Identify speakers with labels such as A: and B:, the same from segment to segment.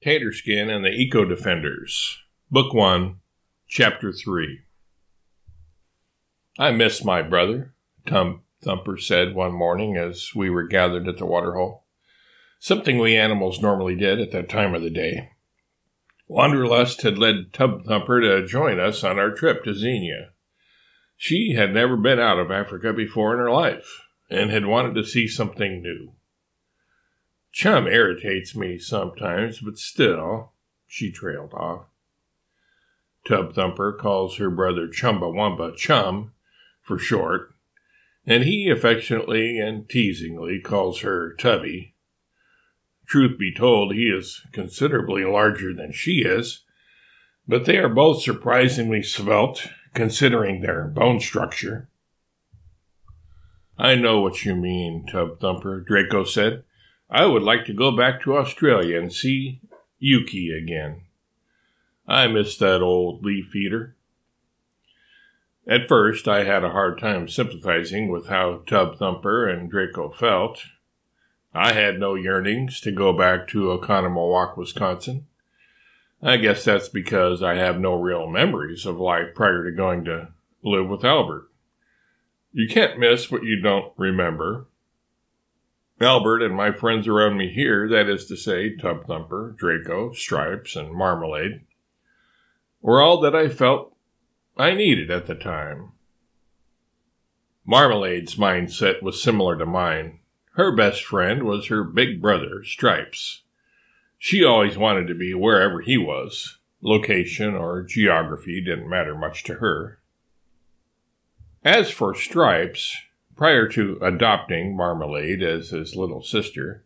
A: Taterskin and the Eco Defenders, Book 1, Chapter 3. I miss my brother, Tub Thumper said one morning as we were gathered at the waterhole. Something we animals normally did at that time of the day. Wanderlust had led Tub Thumper to join us on our trip to Xenia. She had never been out of Africa before in her life, and had wanted to see something new. Chum irritates me sometimes, but still, she trailed off. Tub Thumper calls her brother Chumbawamba Chum for short, and he affectionately and teasingly calls her Tubby. Truth be told, he is considerably larger than she is, but they are both surprisingly svelte considering their bone structure. I know what you mean, Tub Thumper, Draco said. I would like to go back to Australia and see Yuki again. I miss that old leaf eater. At first, I had a hard time sympathizing with how Tub Thumper and Draco felt. I had no yearnings to go back to Oconomowoc, Wisconsin. I guess that's because I have no real memories of life prior to going to live with Albert. You can't miss what you don't remember, Albert and my friends around me here, that is to say, Tub Thumper, Draco, Stripes, and Marmalade, were all that I felt I needed at the time. Marmalade's mindset was similar to mine. Her best friend was her big brother, Stripes. She always wanted to be wherever he was. Location or geography didn't matter much to her. As for Stripes, Prior to adopting Marmalade as his little sister,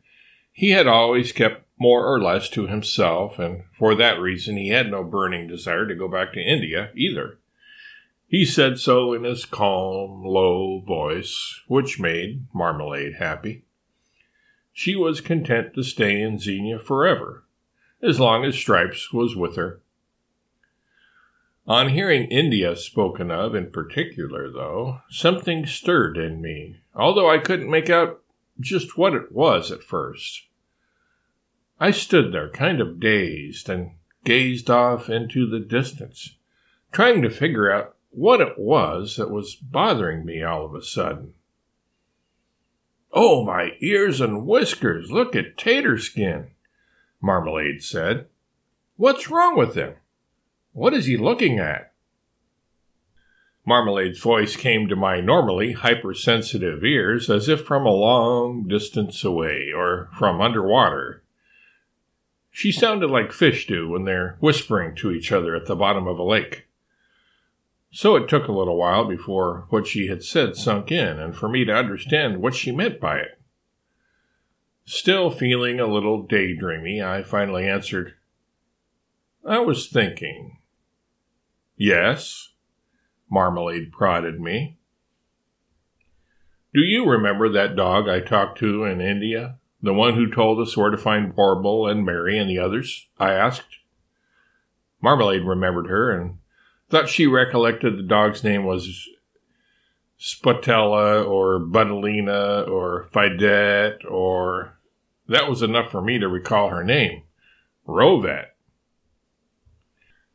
A: he had always kept more or less to himself, and for that reason he had no burning desire to go back to India either. He said so in his calm, low voice, which made Marmalade happy. She was content to stay in Xenia forever, as long as Stripes was with her. On hearing India spoken of in particular, though, something stirred in me, although I couldn't make out just what it was at first. I stood there kind of dazed and gazed off into the distance, trying to figure out what it was that was bothering me all of a sudden. Oh, my ears and whiskers! Look at Taterskin, Marmalade said. What's wrong with him? What is he looking at? Marmalade's voice came to my normally hypersensitive ears as if from a long distance away or from underwater. She sounded like fish do when they're whispering to each other at the bottom of a lake. So it took a little while before what she had said sunk in and for me to understand what she meant by it. Still feeling a little daydreamy, I finally answered, I was thinking. Yes, Marmalade prodded me. Do you remember that dog I talked to in India? The one who told us where to find Warble and Mary and the others? I asked. Marmalade remembered her and thought she recollected the dog's name was Spatella or Buddalina or Fidette or. That was enough for me to recall her name. Rovat.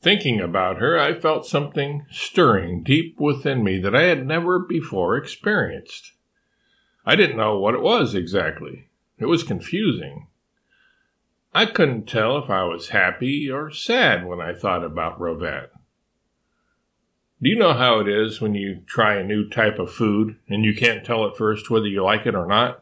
A: Thinking about her, I felt something stirring deep within me that I had never before experienced. I didn't know what it was exactly. It was confusing. I couldn't tell if I was happy or sad when I thought about Rovette. Do you know how it is when you try a new type of food and you can't tell at first whether you like it or not?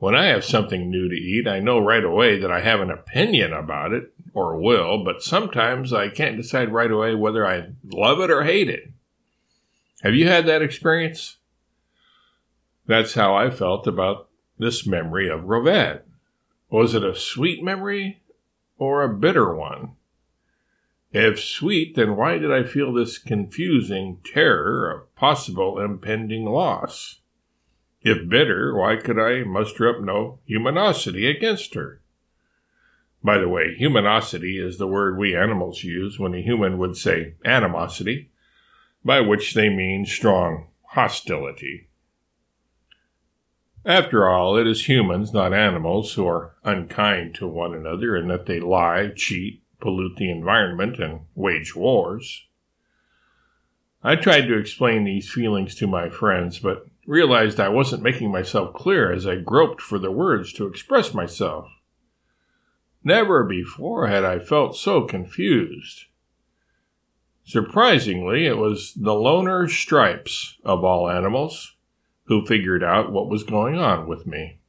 A: When I have something new to eat, I know right away that I have an opinion about it, or will, but sometimes I can't decide right away whether I love it or hate it. Have you had that experience? That's how I felt about this memory of Rovat. Was it a sweet memory or a bitter one? If sweet, then why did I feel this confusing terror of possible impending loss? If bitter, why could I muster up no humanosity against her? By the way, humanosity is the word we animals use when a human would say animosity, by which they mean strong hostility. After all, it is humans, not animals, who are unkind to one another and that they lie, cheat, pollute the environment, and wage wars. I tried to explain these feelings to my friends, but realized I wasn't making myself clear as I groped for the words to express myself. Never before had I felt so confused. Surprisingly, it was the loner stripes of all animals who figured out what was going on with me.